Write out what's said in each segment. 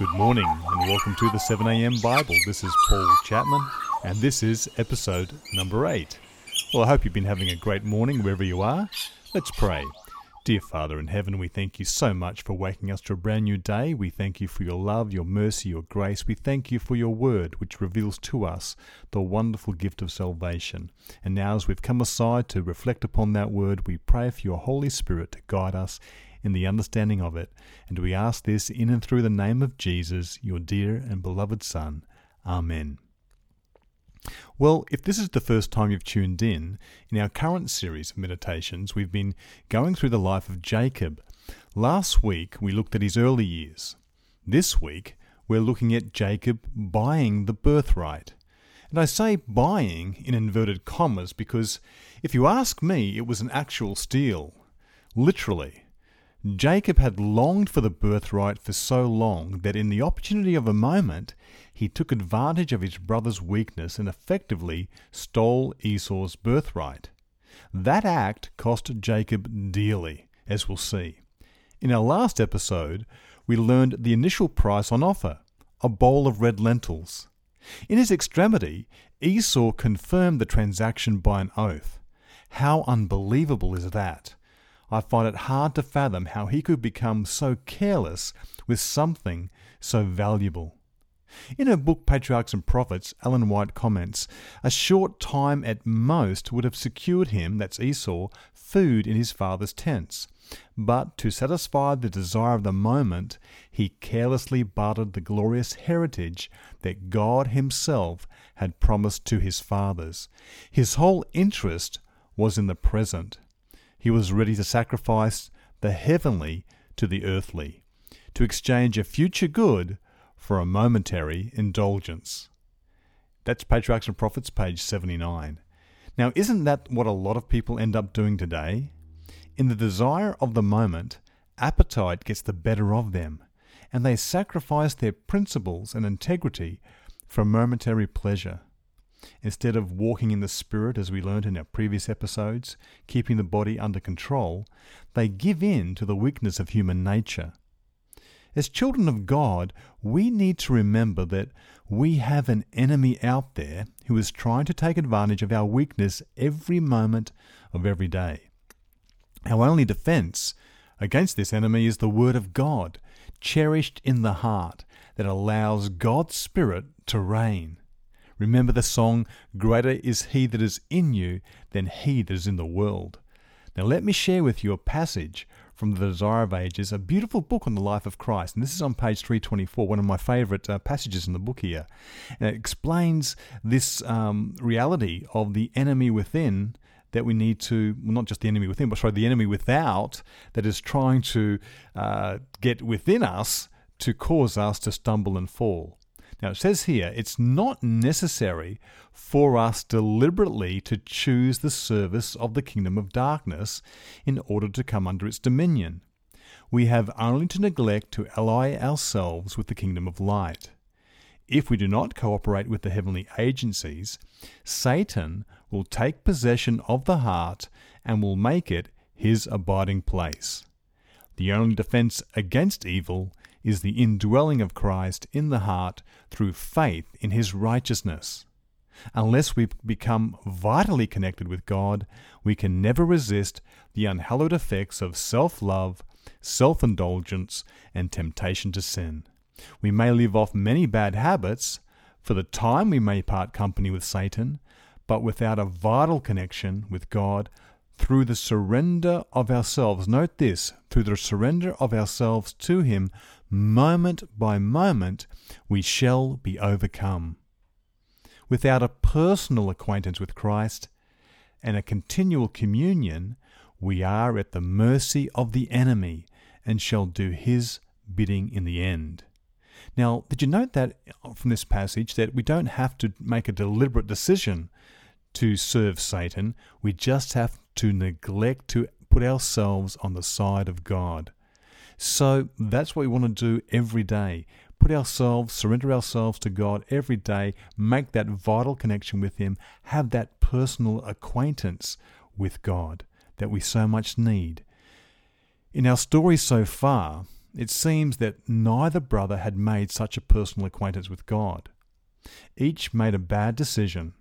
Good morning and welcome to the 7am Bible. This is Paul Chapman and this is episode number 8. Well, I hope you've been having a great morning wherever you are. Let's pray. Dear Father in heaven, we thank you so much for waking us to a brand new day. We thank you for your love, your mercy, your grace. We thank you for your word, which reveals to us the wonderful gift of salvation. And now, as we've come aside to reflect upon that word, we pray for your Holy Spirit to guide us in the understanding of it. And we ask this in and through the name of Jesus, your dear and beloved Son. Amen. Well, if this is the first time you've tuned in, in our current series of meditations, we've been going through the life of Jacob. Last week, we looked at his early years. This week, we're looking at Jacob buying the birthright. And I say buying in inverted commas because, if you ask me, it was an actual steal. Literally. Jacob had longed for the birthright for so long that in the opportunity of a moment he took advantage of his brother's weakness and effectively stole Esau's birthright. That act cost Jacob dearly, as we'll see. In our last episode, we learned the initial price on offer a bowl of red lentils. In his extremity, Esau confirmed the transaction by an oath. How unbelievable is that? I find it hard to fathom how he could become so careless with something so valuable. In her book Patriarchs and Prophets, Ellen White comments, a short time at most would have secured him, that's Esau, food in his father's tents. But to satisfy the desire of the moment, he carelessly bartered the glorious heritage that God Himself had promised to his fathers. His whole interest was in the present. He was ready to sacrifice the heavenly to the earthly, to exchange a future good for a momentary indulgence. That's Patriarchs and Prophets, page 79. Now, isn't that what a lot of people end up doing today? In the desire of the moment, appetite gets the better of them, and they sacrifice their principles and integrity for momentary pleasure. Instead of walking in the Spirit, as we learned in our previous episodes, keeping the body under control, they give in to the weakness of human nature. As children of God, we need to remember that we have an enemy out there who is trying to take advantage of our weakness every moment of every day. Our only defense against this enemy is the Word of God, cherished in the heart, that allows God's Spirit to reign. Remember the song, Greater is He that is in you than He that is in the world. Now, let me share with you a passage from The Desire of Ages, a beautiful book on the life of Christ. And this is on page 324, one of my favorite uh, passages in the book here. And it explains this um, reality of the enemy within that we need to, well, not just the enemy within, but sorry, the enemy without that is trying to uh, get within us to cause us to stumble and fall. Now it says here, it's not necessary for us deliberately to choose the service of the kingdom of darkness in order to come under its dominion. We have only to neglect to ally ourselves with the kingdom of light. If we do not cooperate with the heavenly agencies, Satan will take possession of the heart and will make it his abiding place. The only defense against evil is the indwelling of Christ in the heart through faith in his righteousness. Unless we become vitally connected with God, we can never resist the unhallowed effects of self love, self indulgence, and temptation to sin. We may live off many bad habits. For the time, we may part company with Satan, but without a vital connection with God, through the surrender of ourselves, note this, through the surrender of ourselves to Him, moment by moment, we shall be overcome. Without a personal acquaintance with Christ and a continual communion, we are at the mercy of the enemy and shall do his bidding in the end. Now, did you note that from this passage that we don't have to make a deliberate decision to serve Satan? We just have to neglect to put ourselves on the side of God. So that's what we want to do every day. Put ourselves, surrender ourselves to God every day, make that vital connection with Him, have that personal acquaintance with God that we so much need. In our story so far, it seems that neither brother had made such a personal acquaintance with God. Each made a bad decision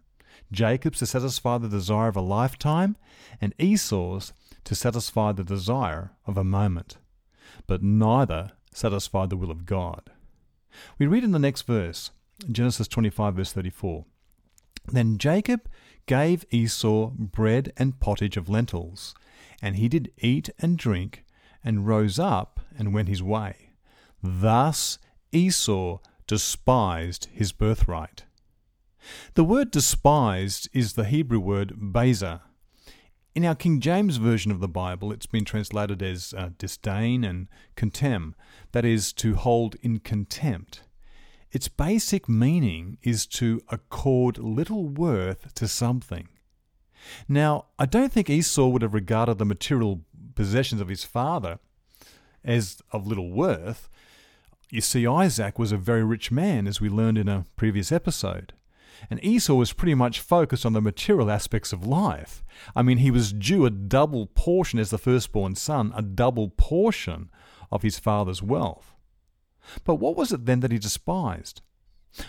Jacob's to satisfy the desire of a lifetime, and Esau's to satisfy the desire of a moment. But neither satisfied the will of God. We read in the next verse, Genesis 25, verse 34. Then Jacob gave Esau bread and pottage of lentils, and he did eat and drink, and rose up and went his way. Thus Esau despised his birthright. The word despised is the Hebrew word beza. In our King James Version of the Bible, it's been translated as uh, disdain and contemn, that is, to hold in contempt. Its basic meaning is to accord little worth to something. Now, I don't think Esau would have regarded the material possessions of his father as of little worth. You see, Isaac was a very rich man, as we learned in a previous episode. And Esau was pretty much focused on the material aspects of life. I mean, he was due a double portion as the firstborn son, a double portion of his father's wealth. But what was it then that he despised?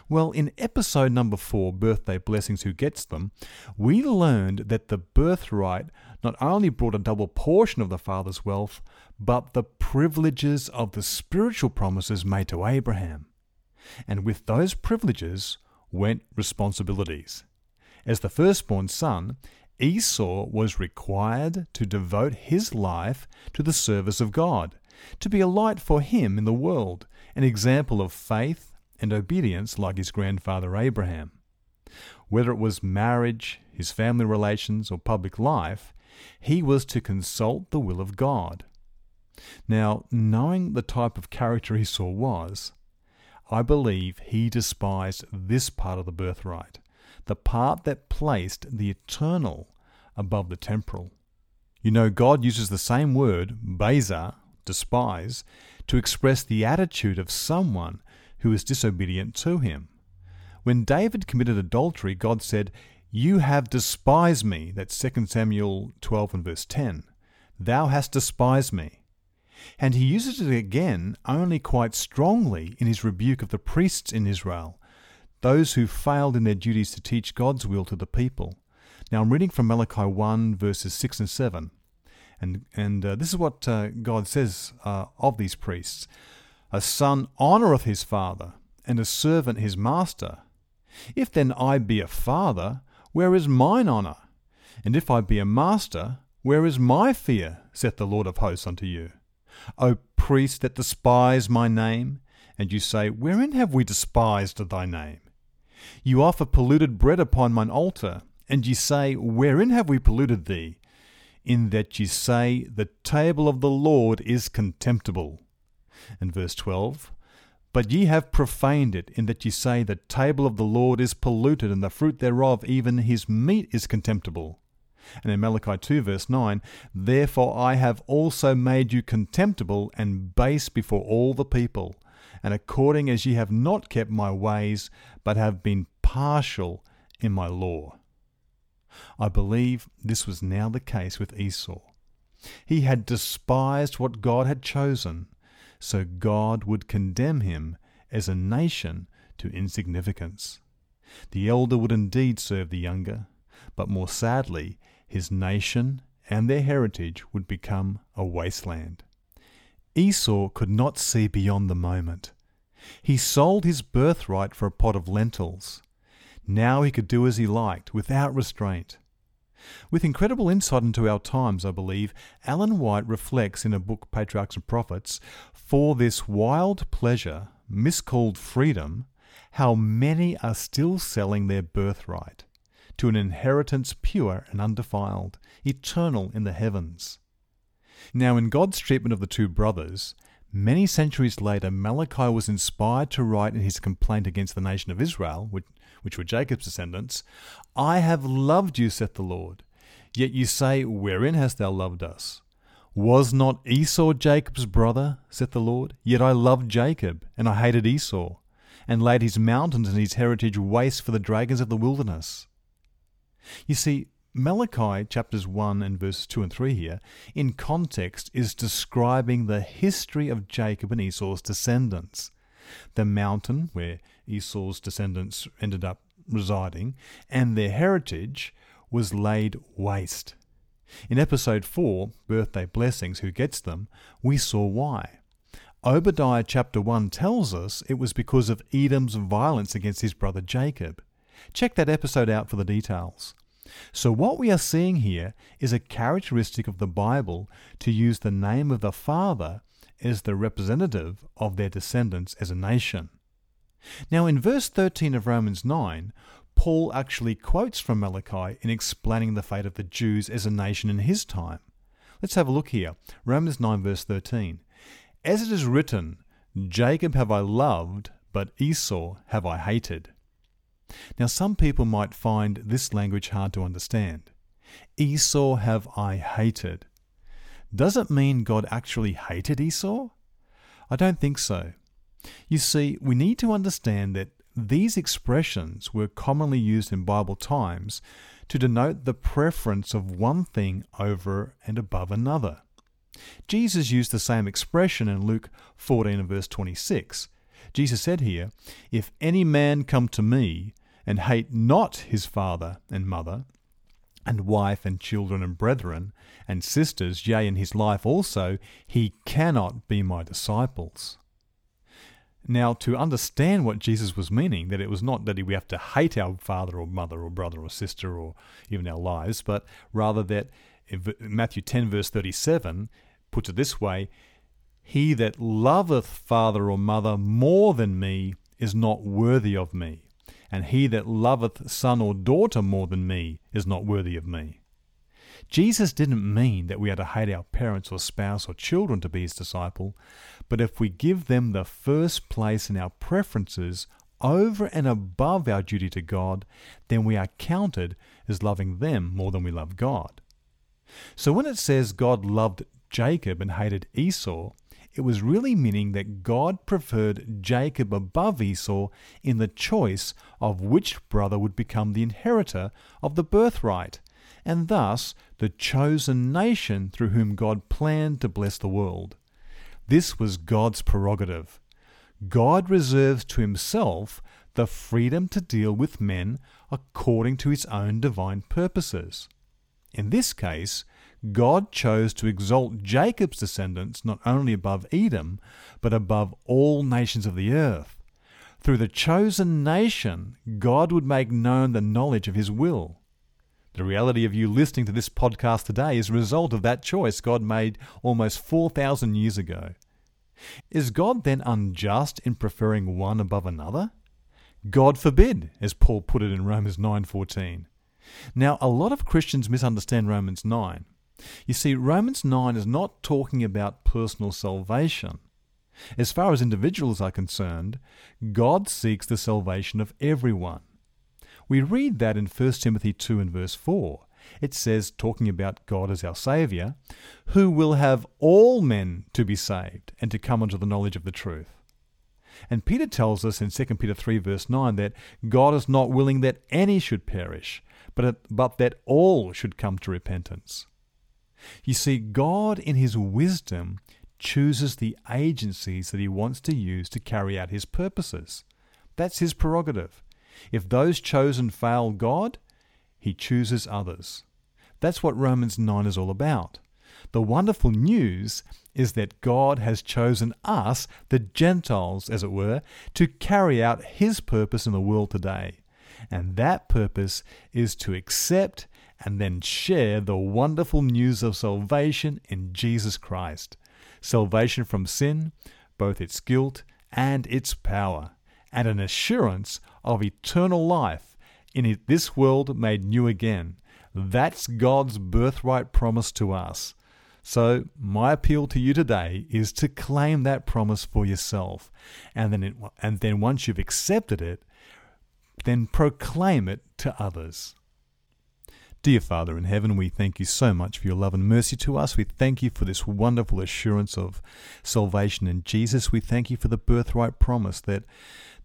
Well, in episode number four, Birthday Blessings Who Gets Them, we learned that the birthright not only brought a double portion of the father's wealth, but the privileges of the spiritual promises made to Abraham. And with those privileges went responsibilities. As the firstborn son, Esau was required to devote his life to the service of God, to be a light for him in the world, an example of faith and obedience like his grandfather Abraham. Whether it was marriage, his family relations, or public life, he was to consult the will of God. Now, knowing the type of character Esau was, I believe he despised this part of the birthright, the part that placed the eternal above the temporal. You know, God uses the same word, beza, despise, to express the attitude of someone who is disobedient to him. When David committed adultery, God said, You have despised me. That's 2 Samuel 12 and verse 10. Thou hast despised me. And he uses it again only quite strongly in his rebuke of the priests in Israel, those who failed in their duties to teach God's will to the people. Now I'm reading from Malachi 1, verses 6 and 7. And, and uh, this is what uh, God says uh, of these priests A son honoureth his father, and a servant his master. If then I be a father, where is mine honour? And if I be a master, where is my fear, saith the Lord of hosts unto you? O priests that despise my name, and you say, Wherein have we despised thy name? You offer polluted bread upon mine altar, and ye say, Wherein have we polluted thee? In that ye say, The table of the Lord is contemptible. And verse 12, But ye have profaned it, in that ye say, The table of the Lord is polluted, and the fruit thereof, even his meat, is contemptible. And in Malachi 2, verse 9, Therefore I have also made you contemptible and base before all the people, and according as ye have not kept my ways, but have been partial in my law. I believe this was now the case with Esau. He had despised what God had chosen, so God would condemn him as a nation to insignificance. The elder would indeed serve the younger, but more sadly, his nation and their heritage would become a wasteland. Esau could not see beyond the moment. He sold his birthright for a pot of lentils. Now he could do as he liked, without restraint. With incredible insight into our times, I believe, Ellen White reflects in a book Patriarchs and Prophets, for this wild pleasure, miscalled freedom, how many are still selling their birthright to an inheritance pure and undefiled, eternal in the heavens. Now, in God's treatment of the two brothers, many centuries later, Malachi was inspired to write in his complaint against the nation of Israel, which, which were Jacob's descendants, I have loved you, saith the Lord. Yet you say, Wherein hast thou loved us? Was not Esau Jacob's brother, saith the Lord? Yet I loved Jacob, and I hated Esau, and laid his mountains and his heritage waste for the dragons of the wilderness. You see, Malachi chapters 1 and verses 2 and 3 here, in context, is describing the history of Jacob and Esau's descendants. The mountain where Esau's descendants ended up residing and their heritage was laid waste. In episode 4, Birthday Blessings, Who Gets Them, we saw why. Obadiah chapter 1 tells us it was because of Edom's violence against his brother Jacob. Check that episode out for the details. So, what we are seeing here is a characteristic of the Bible to use the name of the Father as the representative of their descendants as a nation. Now, in verse 13 of Romans 9, Paul actually quotes from Malachi in explaining the fate of the Jews as a nation in his time. Let's have a look here. Romans 9, verse 13. As it is written, Jacob have I loved, but Esau have I hated. Now, some people might find this language hard to understand. Esau have I hated. Does it mean God actually hated Esau? I don't think so. You see, we need to understand that these expressions were commonly used in Bible times to denote the preference of one thing over and above another. Jesus used the same expression in Luke 14 and verse 26. Jesus said here, If any man come to me and hate not his father and mother, and wife and children and brethren and sisters, yea, in his life also, he cannot be my disciples. Now, to understand what Jesus was meaning, that it was not that we have to hate our father or mother or brother or sister or even our lives, but rather that Matthew 10, verse 37, puts it this way He that loveth father or mother more than me is not worthy of me and he that loveth son or daughter more than me is not worthy of me. Jesus didn't mean that we are to hate our parents or spouse or children to be his disciple, but if we give them the first place in our preferences over and above our duty to God, then we are counted as loving them more than we love God. So when it says God loved Jacob and hated Esau, it was really meaning that God preferred Jacob above Esau in the choice of which brother would become the inheritor of the birthright, and thus the chosen nation through whom God planned to bless the world. This was God's prerogative. God reserves to himself the freedom to deal with men according to his own divine purposes. In this case, God chose to exalt Jacob's descendants not only above Edom, but above all nations of the earth. Through the chosen nation, God would make known the knowledge of His will. The reality of you listening to this podcast today is a result of that choice God made almost 4,000 years ago. Is God then unjust in preferring one above another? God forbid, as Paul put it in Romans 9:14. Now, a lot of Christians misunderstand Romans 9. You see, Romans 9 is not talking about personal salvation. As far as individuals are concerned, God seeks the salvation of everyone. We read that in 1 Timothy 2 and verse 4. It says, talking about God as our Saviour, who will have all men to be saved and to come unto the knowledge of the truth. And Peter tells us in 2 Peter 3 verse 9 that God is not willing that any should perish, but, but that all should come to repentance. You see, God, in His wisdom, chooses the agencies that He wants to use to carry out His purposes. That's His prerogative. If those chosen fail God, He chooses others. That's what Romans 9 is all about. The wonderful news is that God has chosen us, the Gentiles, as it were, to carry out His purpose in the world today. And that purpose is to accept and then share the wonderful news of salvation in Jesus Christ. Salvation from sin, both its guilt and its power, and an assurance of eternal life in this world made new again. That's God's birthright promise to us. So, my appeal to you today is to claim that promise for yourself. And then, it, and then once you've accepted it, then proclaim it to others. Dear Father in heaven, we thank you so much for your love and mercy to us. We thank you for this wonderful assurance of salvation in Jesus. We thank you for the birthright promise that,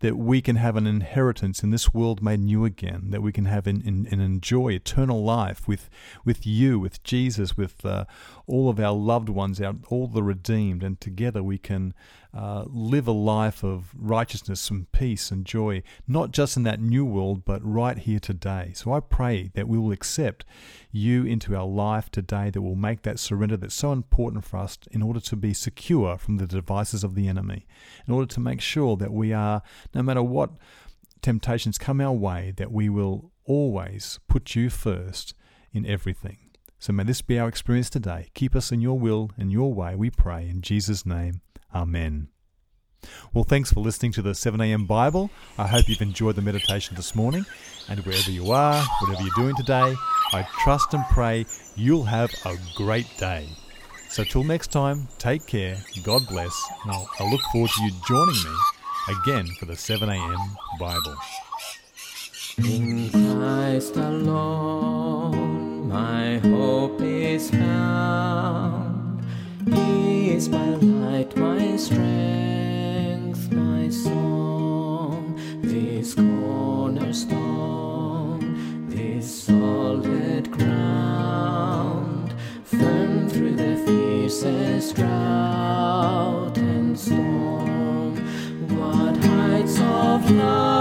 that we can have an inheritance in this world made new again, that we can have and enjoy eternal life with, with you, with Jesus, with uh, all of our loved ones, our, all the redeemed, and together we can uh, live a life of righteousness and peace and joy, not just in that new world, but right here today. So I pray that we will accept you into our life today, that will make that surrender that's so important for us in order to be secure from the devices of the enemy, in order to make sure that we are, no matter what temptations come our way, that we will always put you first in everything. So may this be our experience today. Keep us in your will and your way, we pray. In Jesus' name, Amen. Well, thanks for listening to the 7am Bible. I hope you've enjoyed the meditation this morning. And wherever you are, whatever you're doing today, I trust and pray you'll have a great day. So, till next time, take care, God bless, and I'll, I'll look forward to you joining me again for the 7am Bible. In Christ alone, my hope is found. He is my light, my strength, my song, this cornerstone, this solid ground, firm through the fiercest drought and storm. Love,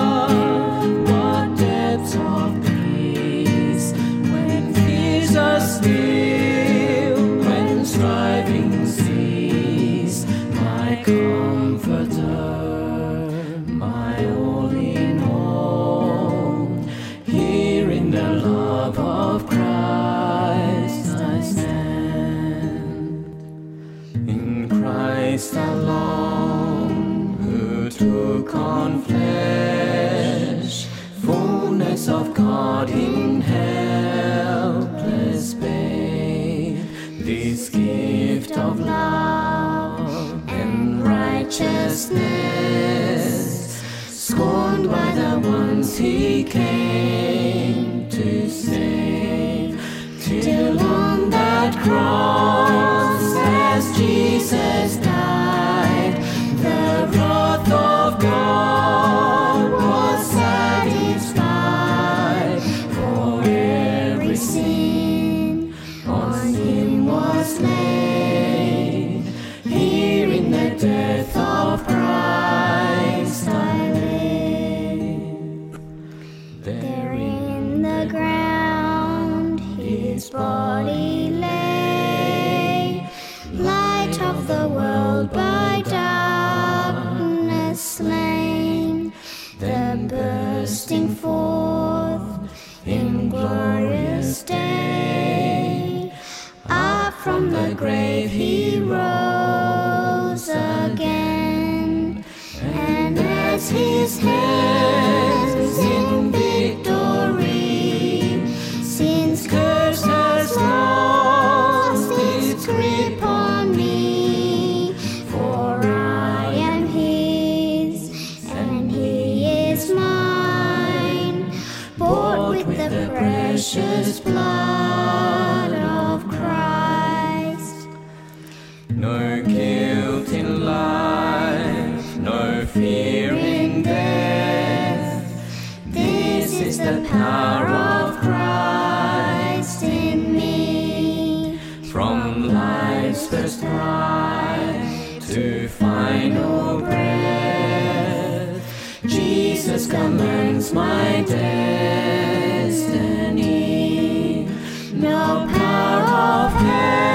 righteousness, scorned by the ones he came to save, till on that cross, as Jesus Jesus my destiny. No power of hell,